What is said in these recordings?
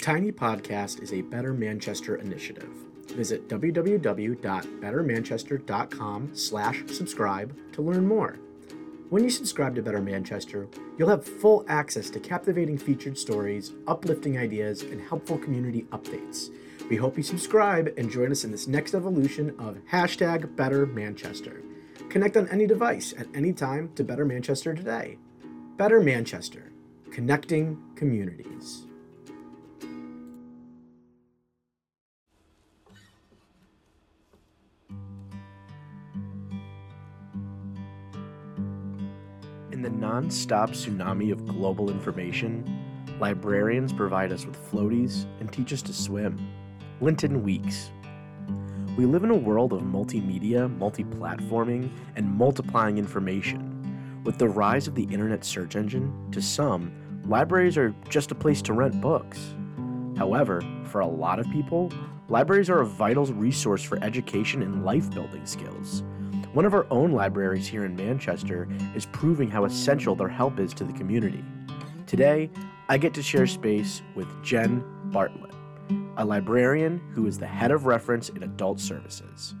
Tiny Podcast is a Better Manchester initiative. Visit www.bettermanchester.com slash subscribe to learn more. When you subscribe to Better Manchester, you'll have full access to captivating featured stories, uplifting ideas, and helpful community updates. We hope you subscribe and join us in this next evolution of hashtag Better Manchester. Connect on any device at any time to Better Manchester today. Better Manchester, connecting communities. In the non-stop tsunami of global information, librarians provide us with floaties and teach us to swim. Linton Weeks. We live in a world of multimedia, multi-platforming, and multiplying information. With the rise of the internet search engine, to some, libraries are just a place to rent books. However, for a lot of people, libraries are a vital resource for education and life building skills. One of our own libraries here in Manchester is proving how essential their help is to the community. Today, I get to share space with Jenn Bartlett, a librarian who is the head of reference in adult services.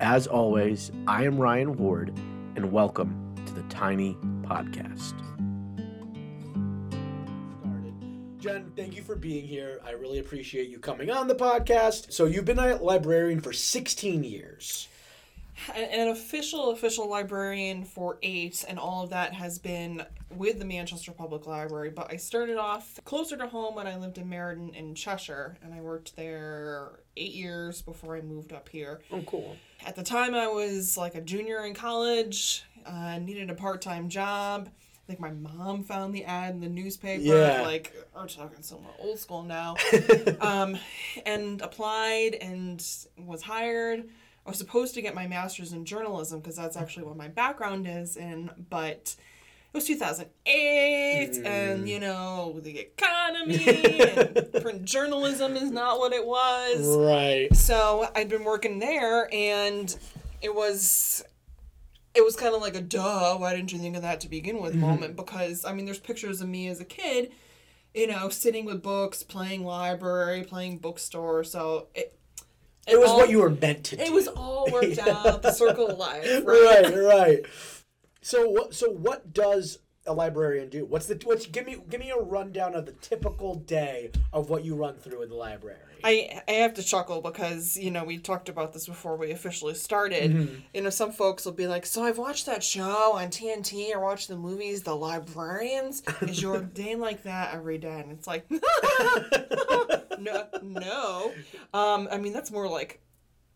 As always, I am Ryan Ward, and welcome to the Tiny Podcast. Jenn, thank you for being here. I really appreciate you coming on the podcast. So, you've been a librarian for 16 years. An official official librarian for eight and all of that has been with the manchester public library but i started off closer to home when i lived in meriden in cheshire and i worked there eight years before i moved up here Oh, cool. at the time i was like a junior in college uh, needed a part-time job I think my mom found the ad in the newspaper. Yeah. Like, we're talking somewhere old school now. um, and applied and was hired. I was supposed to get my master's in journalism because that's actually what my background is in, but it was 2008 mm. and you know the economy and print journalism is not what it was. Right. so i'd been working there and it was it was kind of like a duh why didn't you think of that to begin with mm-hmm. moment? Because i mean there's pictures of me as a kid you know sitting with books playing library playing bookstore so it It was all- what you were meant to do. it was all worked out the circle of life right, right, right. So what? So what does a librarian do? What's the? What's give me give me a rundown of the typical day of what you run through in the library. I, I have to chuckle because you know we talked about this before we officially started. You know, some folks will be like, "So I've watched that show on TNT or watched the movies, The Librarians. Is your day like that every day?" And it's like, no, no. Um, I mean that's more like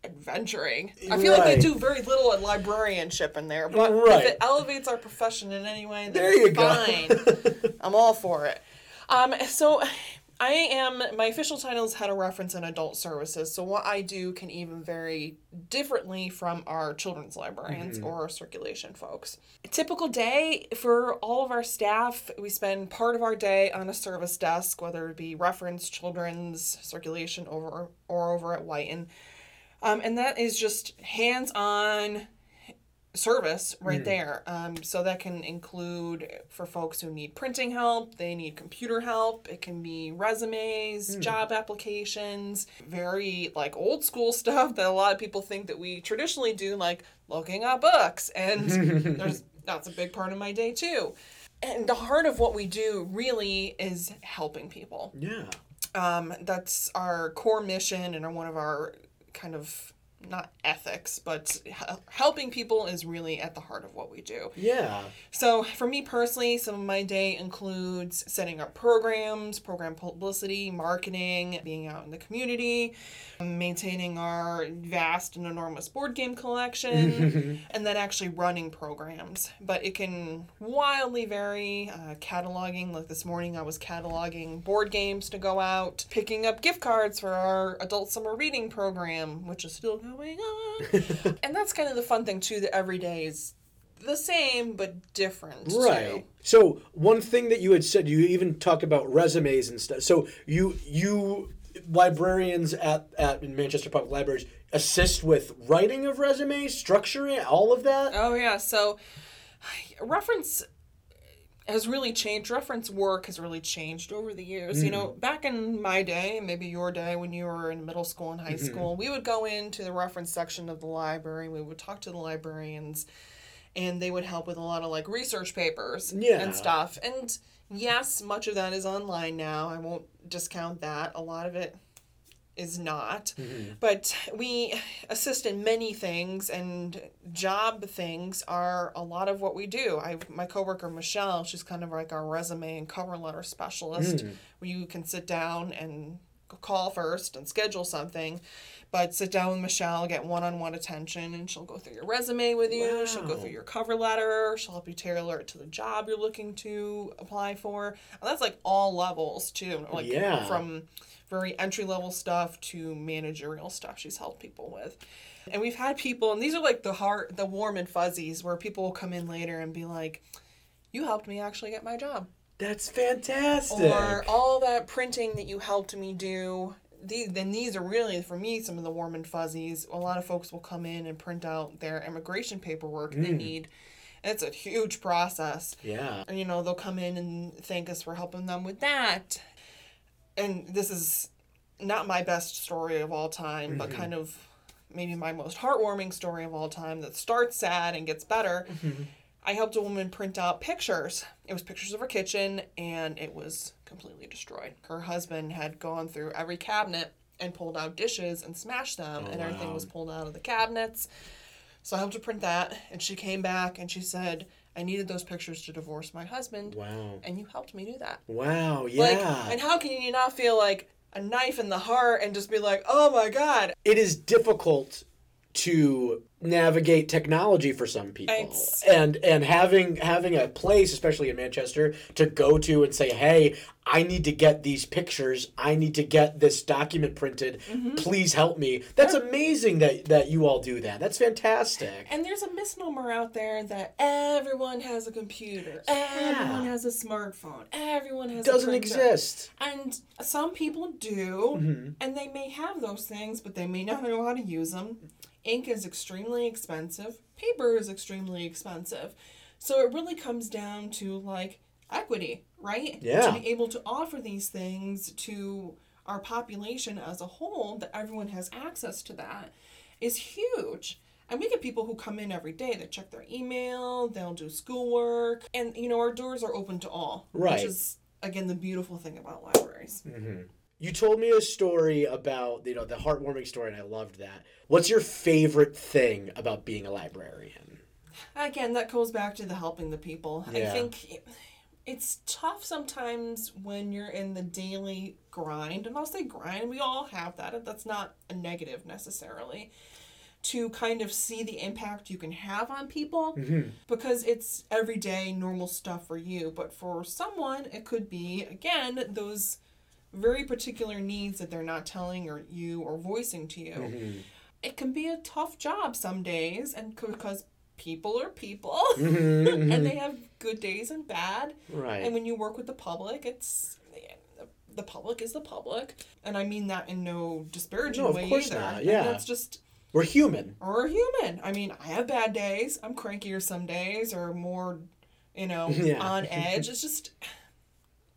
adventuring. I feel like they do very little at librarianship in there, but Right. if it elevates our profession in any way, then There you go. I'm all for it. Um, so I am my official title is head of reference and adult services. So what I do can even vary differently from our children's librarians or our circulation folks. A typical day for all of our staff, we spend part of our day on a service desk, whether it be reference, children's, circulation over or over at Whiton. Um, and that is just hands-on service right there. Um, so that can include for folks who need printing help, they need computer help. It can be resumes, job applications, very like old school stuff that a lot of people think that we traditionally do, like looking up books. And there's that's a big part of my day too. And the heart of what we do really is helping people. Yeah. Um, that's our core mission and one of our kind of not ethics, but helping people is really at the heart of what we do. Yeah. So, for me personally, some of my day includes setting up programs, program publicity, marketing, being out in the community, maintaining our vast and enormous board game collection, and then actually running programs. But it can wildly vary. Uh, cataloging, like this morning, I was cataloging board games to go out, picking up gift cards for our adult summer reading program, which is still going on. and that's kind of the fun thing, too, that every day is the same but different. Right. Too. So one thing that you had said, you even talked about resumes and stuff. So you you librarians at at Manchester Public Libraries assist with writing of resumes, structuring, all of that. Oh yeah, so reference has really changed. Reference work has really changed over the years. You know, mm. back in my day, maybe your day when you were in middle school and high mm-hmm. school, we would go into the reference section of the library. We would talk to the librarians, and they would help with a lot of like research papers Yeah. and stuff. And yes, much of that is online now. I won't discount that. A lot of it is not. But we assist in many things, and job things are a lot of what we do. I my coworker Michelle, she's kind of like our resume and cover letter specialist, mm. where you can sit down and call first and schedule something. But sit down with Michelle, get one on one attention, and she'll go through your resume with you. She'll go through your cover letter. She'll help you tailor it to the job you're looking to apply for. And that's like all levels too. Like Yeah. from very entry level stuff to managerial stuff she's helped people with. And we've had people, and these are like the heart, the warm and fuzzies, where people will come in later and be like, "You helped me actually get my job," That's fantastic. or all that printing that you helped me do. These, then these are really for me some of the warm and fuzzies. A lot of folks will come in and print out their immigration paperwork they mm. need. It's a huge process. yeah. And, you know, they'll come in and thank us for helping them with that. And this is not my best story of all time, but mm-hmm. kind of maybe my most heartwarming story of all time that starts sad and gets better. Mm-hmm. I helped a woman print out pictures. It was pictures of her kitchen and it was completely destroyed. Her husband had gone through every cabinet and pulled out dishes and smashed them, oh, and everything wow. was pulled out of the cabinets. So I helped her print that, and she came back and she said, I needed those pictures to divorce my husband, Wow. and you helped me do that. Wow. Yeah. Like, and how can you not feel like a knife in the heart and just be like, oh my God? it is difficult to navigate technology for some people. It's- and and having having a place especially in Manchester to go to and say hey I need to get these pictures. I need to get this document printed. Mm-hmm. please help me. That's amazing that that you all do that. That's fantastic. And there's a misnomer out there that everyone has a computer, everyone has a smartphone, everyone has doesn't exist. And some people do, Mm-hmm. and they may have those things, but they may not know how to use them. Ink is extremely expensive, paper is extremely expensive. So it really comes down to like equity, right? Yeah. To be able to offer these things to our population as a whole, that everyone has access to that, is huge. And we get people who come in every day that check their email, they'll do schoolwork, and you know, our doors are open to all. Right. Which is again the beautiful thing about libraries. Mm-hmm. You told me a story about you know the heartwarming story and I loved that what's your favorite thing about being a librarian Again, that goes back to the helping the people. I think it's tough sometimes when you're in the daily grind, and I'll say grind, we all have that. That's not a negative necessarily. To kind of see the impact you can have on people mm-hmm. because it's everyday normal stuff for you. But for someone, it could be, again, those very particular needs that they're not telling or you or voicing to you. Mm-hmm. It can be a tough job some days and because people are people. Mm-hmm, mm-hmm. And they have good days and bad. Right. And when you work with the public it's the public is the public. And i mean that in no disparaging No, of way course either. not, And yeah. that's just we're human. We're human. I mean i have bad days. I'm crankier some days or more you know Yeah. on edge. It's just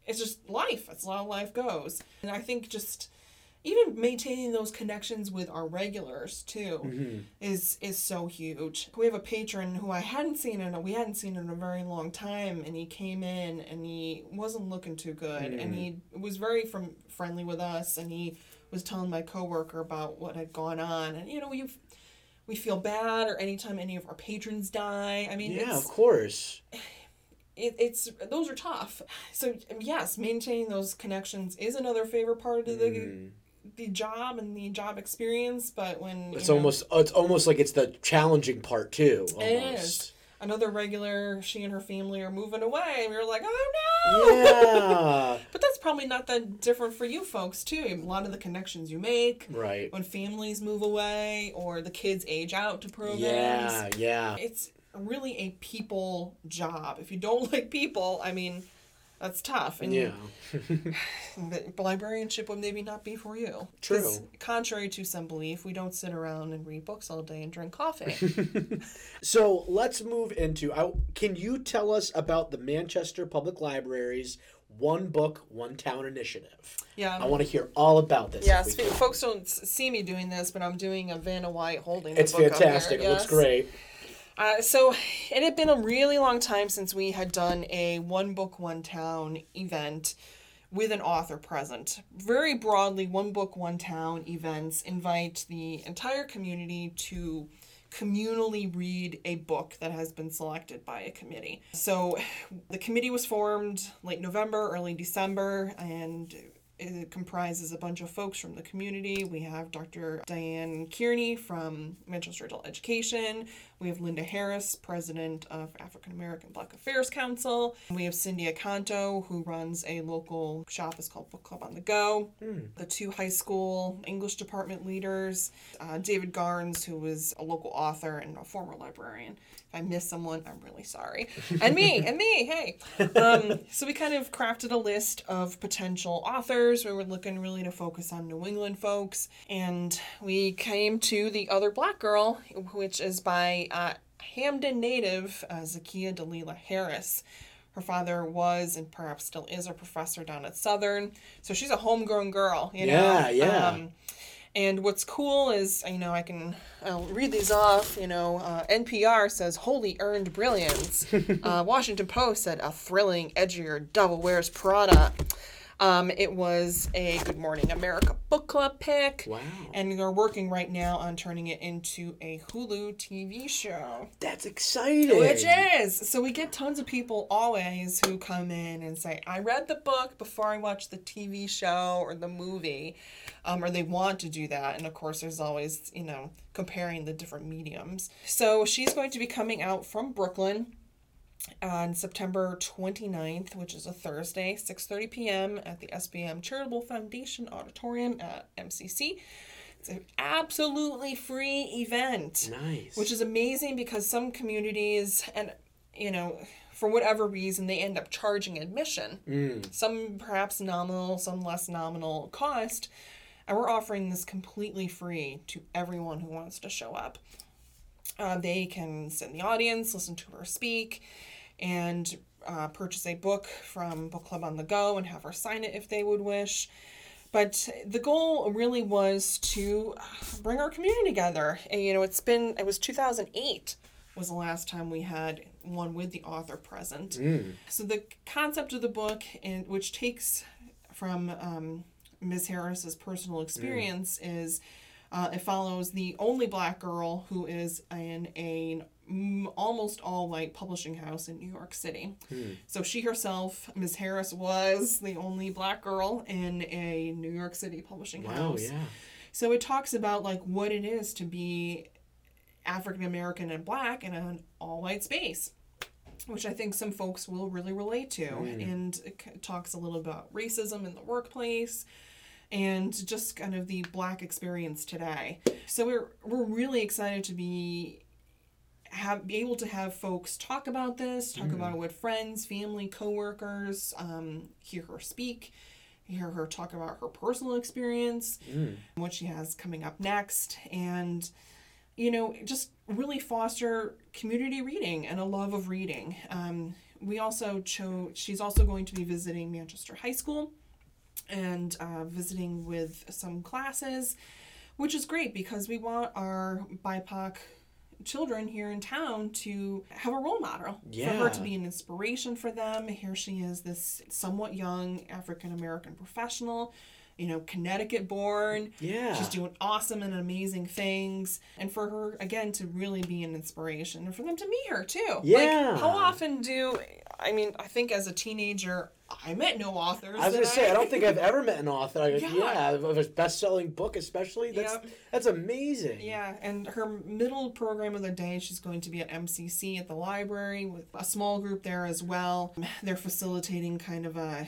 it's just life. It's how life goes. And i think just even maintaining those connections with our regulars too Mm-hmm. is is so huge. We have a patron who i hadn't seen in a we hadn't seen in a very long time and he came in and he wasn't looking too good. And he was very from friendly with us and he was telling my coworker about what had gone on. And you know you we feel bad or anytime any of our patrons die. I mean yeah of course it, it's those are tough so um, yes maintaining those connections is another favorite part of the mm. the job and the job experience but when It's know, almost uh, it's almost like it's the challenging part too. Almost. it is another regular she and her family are moving away and we are like oh no Yeah. but that's probably not that different for you folks too a lot of the connections you make right. when families move away or the kids age out to programs Yeah. Yeah. it's really a people job. If you don't like people, I mean, That's tough. And Yeah. the librarianship would maybe not be for you. True. Contrary to some belief, we don't sit around and read books all day and drink coffee. So let's move into. I, can you tell us about the Manchester Public Library's One Book, One Town initiative? Yeah. I want to hear all about this. Yes, folks don't see me doing this, but I'm doing a Vanna White holding. It's fantastic. It looks great. Uh, so it had been a really long time since we had done a one book one town event with an author present. Very broadly one book one town events invite the entire community to communally read a book that has been selected by a committee. So the committee was formed late november early december and it comprises a bunch of folks from the community. We have Dr. Diane Kearney from Manchester Adult Education. We have Linda Harris, president of African American Black Affairs Council. We have Cindy Acanto, who runs a local shop. It's called Book Club on the Go. The two high school English department leaders. Uh, David Garnes, who is a local author and a former librarian. If I miss someone, I'm really sorry. And me, and me, hey. Um, so we kind of crafted a list of potential authors. We were looking really to focus on New England folks. And we came to The Other Black Girl, which is by uh, Hamden native uh, Zakia Dalila Harris. Her father was and perhaps still is a professor down at Southern. So she's a homegrown girl, you know? Yeah, yeah. Um, and what's cool is, you know, I can I'll read these off. You know, uh, NPR says wholly earned brilliance. uh, Washington Post said a thrilling, edgier Devil Wears Prada. Um, it was a Good Morning America book club pick. Wow. And they're working right now on turning it into a Hulu TV show. That's exciting. Which is. So we get tons of people always who come in and say, I read the book before I watched the TV show or the movie, um, or they want to do that. And of course, there's always, you know, comparing the different mediums. So she's going to be coming out from Brooklyn on September 29th, which is a Thursday, 6:30 p.m. at the SBM Charitable Foundation Auditorium at MCC. It's an absolutely free event Nice. which is amazing because some communities and you know for whatever reason they end up charging admission Mm. some perhaps nominal some less nominal cost and we're offering this completely free to everyone who wants to show up uh, they can sit in the audience listen to her speak and uh, purchase a book from book club on the go and have her sign it if they would wish. But the goal really was to bring our community together. And you know it's been it was 2008 was the last time we had one with the author present. So the concept of the book and which takes from um, ms harris's personal experience is uh, it follows the only black girl who is in a mm, almost all white publishing house in New York City. So she herself, Ms. Harris, was the only black girl in a New York City publishing Wow. house. Yeah. So it talks about like what it is to be African American and black in an all white space, which I think some folks will really relate to. And it talks a little about racism in the workplace and just kind of the black experience today. So we're we're really excited to be have be able to have folks talk about this, talk about it with friends, family, coworkers, um, hear her speak, hear her talk about her personal experience, what she has coming up next, and you know, just really foster community reading and a love of reading. Um, we also chose, she's also going to be visiting Manchester High School and uh, visiting with some classes, which is great because we want our BIPOC children here in town to have a role model for her to be an inspiration for them. Here she is, this somewhat young African American professional, you know, Connecticut born. Yeah. She's doing awesome and amazing things. And for her, again, to really be an inspiration and for them to meet her too. Yeah. Like, how often do, I mean, I think as a teenager, I met no authors. I was gonna say I don't think I've ever met an author. I- Yeah. Yeah, of a best-selling book, especially. That's Yep. that's amazing. Yeah, and her middle program of the day, she's going to be at MCC at the library with a small group there as well. They're facilitating kind of a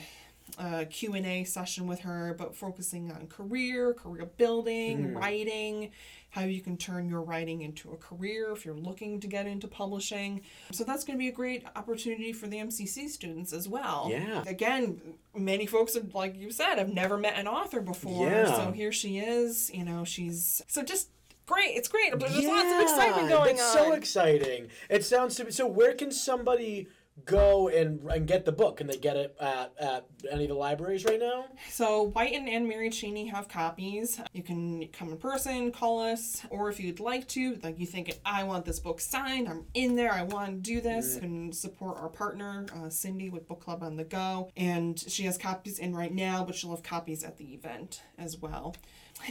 a Q&A session with her, but focusing on career, career building, hmm. writing, how you can turn your writing into a career if you're looking to get into publishing. So that's going to be a great opportunity for the MCC students as well. Yeah. Again, many folks have, like you said, have never met an author before. Yeah. So here she is. You know, she's so just great. It's great. There's lots of excitement going that's on. It's so exciting. It sounds to me. So where can somebody go and and get the book? Can they get it at, at any of the libraries right now? So Whiton and Mary Cheney have copies. You can come in person, call us, or if you'd like to, like you think I want this book signed, I'm in there, I want to do this, you can support our partner uh, Cindy with Book Club on the Go, and she has copies in right now, but she'll have copies at the event as well.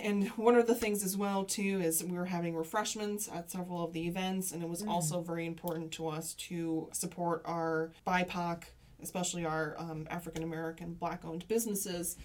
And one of the things as well too is we were having refreshments at several of the events, and it was also very important to us to support our BIPOC, especially our um, African American Black-owned businesses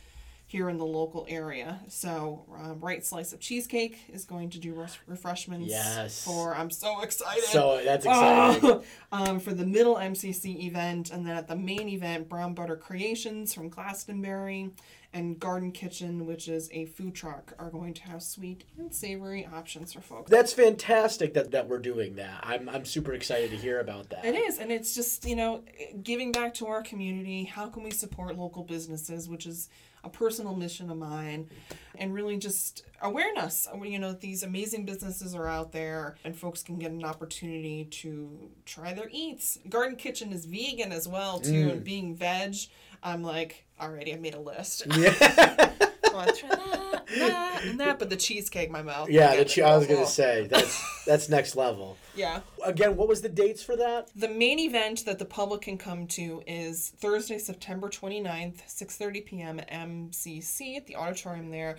here in the local area. So, um, Right Slice of Cheesecake is going to do res- refreshments Yes. for. I'm so excited. So that's exciting. um, for the middle MCC event, and then at the main event, Brown Butter Creations from Glastonbury and Garden Kitchen, which is a food truck, are going to have sweet and savory options for folks. That's fantastic that, that we're doing that. I'm, I'm super excited to hear about that. It is, and it's just you know giving back to our community. How can we support local businesses, which is a personal mission of mine, and really just awareness. You know, these amazing businesses are out there, and folks can get an opportunity to try their eats. Garden Kitchen is vegan as well too, and mm. being veg, I'm like already. I made a list. Yeah, want to try that, that, and that, but the cheesecake, my mouth. yeah. The che- I was gonna oh, say that's that's next level. Yeah. Again, what was the dates for that? The main event that the public can come to is Thursday, September 29th, 6:30 p.m. at MCC at the auditorium there.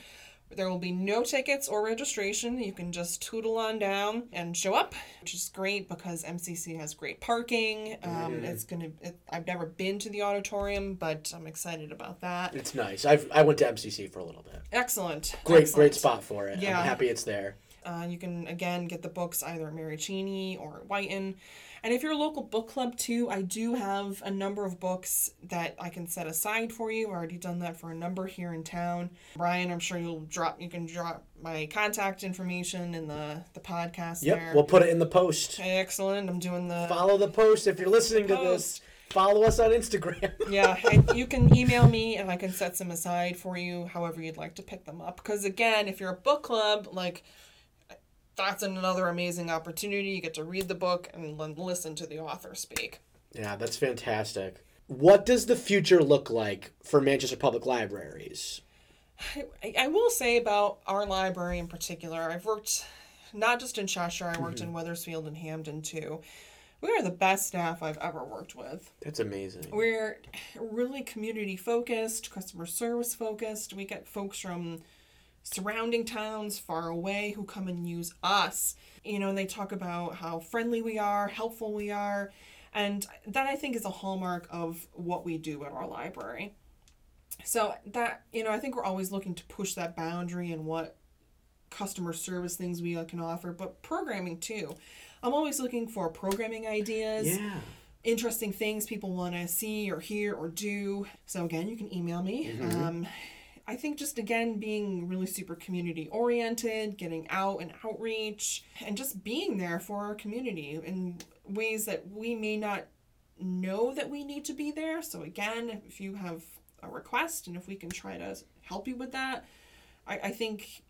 There will be no tickets or registration. You can just tootle on down and show up, which is great because MCC has great parking. Um, It's gonna. It, I've never been to the auditorium, but I'm excited about that. It's nice. I've I went to MCC for a little bit. Excellent. Great, excellent. great spot for it. Yeah. I'm happy it's there. Uh, you can again get the books either at Mary Cheney or at Whiton. And if you're a local book club too, I do have a number of books that I can set aside for you. I've already done that for a number here in town. Brian, I'm sure you'll drop you can drop my contact information in the, the podcast Yep, there. we'll put it in the post. Excellent. I'm doing the Follow the post if you're listening to this. Follow us on Instagram. yeah, you can email me and I can set some aside for you, however you'd like to pick them up. Because again, if you're a book club, like that's another amazing opportunity. You get to read the book and listen to the author speak. yeah, that's fantastic. What does the future look like for Manchester Public Libraries? I, I will say about our library in particular, I've worked not just in Cheshire, I worked mm-hmm. in Wethersfield and Hamden too. We are the best staff I've ever worked with. That's amazing. We're really community focused, customer service focused. We get folks from surrounding towns far away who come and use us. You know, and they talk about how friendly we are, helpful we are. And that I think is a hallmark of what we do at our library. So that, you know, I think we're always looking to push that boundary and what customer service things we can offer, but programming too. I'm always looking for programming ideas Yeah. interesting things people want to see or hear or do. So again, you can email me. Um, I think just again being really super community oriented, getting out and outreach, and just being there for our community in ways that we may not know that we need to be there. So again, if you have a request and if we can try to help you with that, I, I think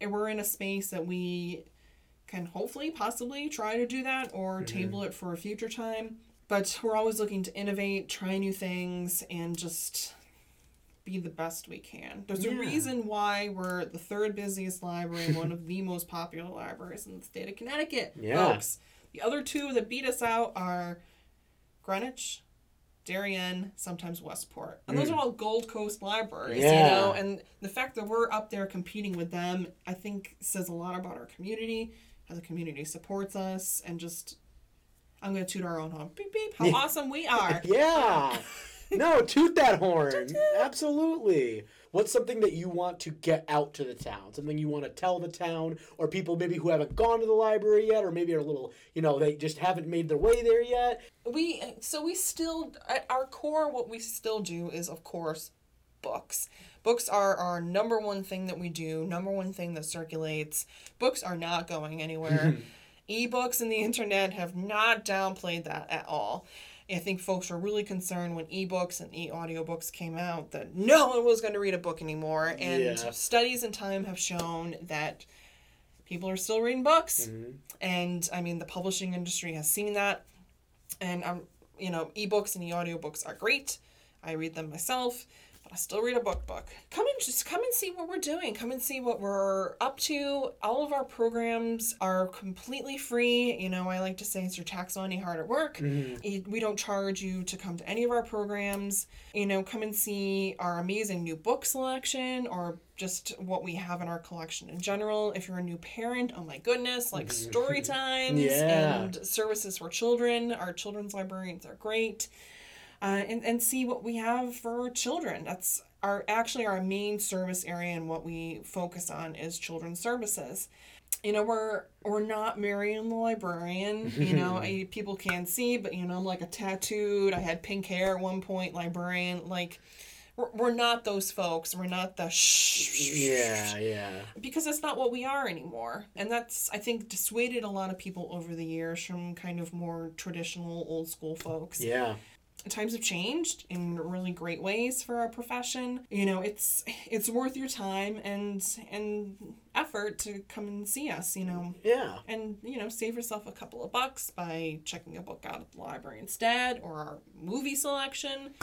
we're in a space that we can hopefully possibly try to do that or mm-hmm. table it for a future time but we're always looking to innovate try new things and just be the best we can there's a reason why we're the third busiest library and one of the most popular libraries in the state of connecticut Yeah. folks the other two that beat us out are greenwich Darien, sometimes Westport. And those are all Gold Coast libraries, yeah. you Mm. Know, and the fact that we're up there competing with them, I think says a lot about our community, how the community supports us, and just I'm gonna toot our own horn. Beep beep, how awesome we are. Yeah. no, toot that horn. Absolutely. What's something that you want to get out to the town? Something you want to tell the town, or people maybe who haven't gone to the library yet, or maybe are a little, you know, they just haven't made their way there yet. We so we still at our core what we still do is of course books. Books are our number one thing that we do, number one thing that circulates. Books are not going anywhere. Ebooks and the internet have not downplayed that at all. I think folks were really concerned when ebooks and e-audiobooks came out that no one was going to read a book anymore. And Yeah. studies in time have shown that people are still reading books. And I mean, the publishing industry has seen that. And um, you know, ebooks and e-audiobooks are great. I read them myself, but I still read a book book. Come and just come and see what we're doing. Come and see what we're up to. All of our programs are completely free. You know, I like to say it's your tax money hard at work. Mm-hmm. It- We don't charge you to come to any of our programs. You know, come and see our amazing new book selection or just what we have in our collection in general. If you're a new parent, oh my goodness, like mm-hmm. story times Yeah. and services for children. Our children's librarians are great. Uh, and, and see what we have for children. That's our actually our main service area and what we focus on is children's services. You know, we're we're not Marian the librarian. You know, I, people can see, but you know, I'm like a tattooed. I had pink hair at one point. Librarian, like, we're, we're not those folks. We're not the shh. Yeah, yeah. because that's not what we are anymore. And that's, I think, dissuaded a lot of people over the years from kind of more traditional old school folks. Yeah. Times have changed in really great ways for our profession. You know, it's it's worth your time and and effort to come and see us, you know. Yeah. And, you know, save yourself a couple of bucks by checking a book out at the library instead or our movie selection.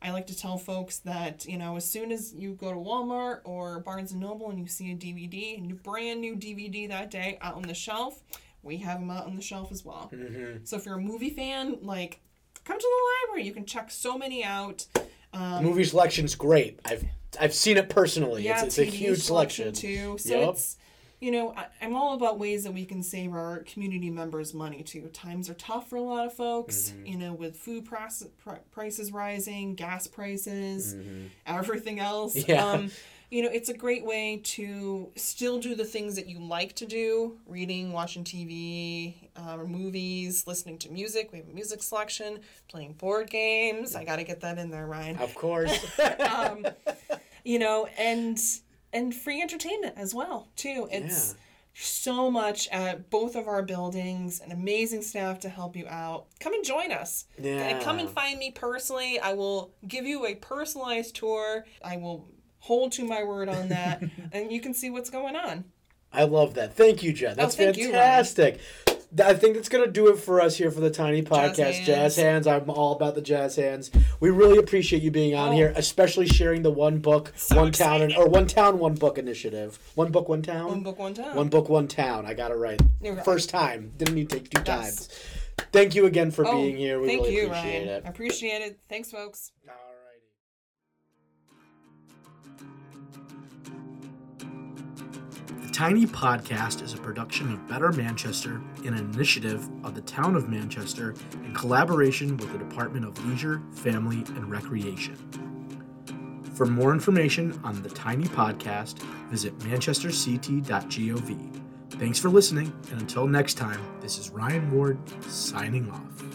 I like to tell folks that, you know, as soon as you go to Walmart or Barnes and Noble and you see a DVD, a new brand new DVD that day out on the shelf, we have them out on the shelf as well. Mm-hmm. So if you're a movie fan, like, come to the library. You can check so many out. Um, Movie selection's great. I've I've seen it personally. yeah, it's, it's a huge selection. too. So Yep. it's you know I, I'm all about ways that we can save our community members money too. Times are tough for a lot of folks. Mm-hmm. You know, with food price, pri- prices rising, gas prices, Mhm. everything else. Yeah. Um, you know, it's a great way to still do the things that you like to do reading, watching TV, uh, movies, listening to music. We have a music selection, playing board games. I got to get that in there, Ryan Of course. um, you know, and and free entertainment as well too. It's so much at both of our buildings, an amazing staff to help you out. Come and join us. yeah. Come and find me personally. I will give you a personalized tour. I will hold to my word on that, and you can see what's going on. I love that. Thank you, Jenn. That's Oh, thank you, fantastic. Th- I think that's gonna do it for us here for the Tiny Podcast. Jazz Jazz, hands. hands. I'm all about the jazz hands. We really appreciate you being on Oh. here, especially sharing the one book, So one town, or one town, one book initiative. One book, one town. One book, one time. One book, one town. I got it right. There we go. First time. Didn't need to take two Yes. times. Thank you again for Oh, being here. We Thank really you, appreciate Ryan. it. I appreciate it. Thanks, folks. Tiny Podcast is a production of Better Manchester, an initiative of the Town of Manchester in collaboration with the Department of Leisure, Family, and Recreation. For more information on the Tiny Podcast, visit manchesterct.gov. Thanks for listening, and until next time, this is Ryan Ward signing off.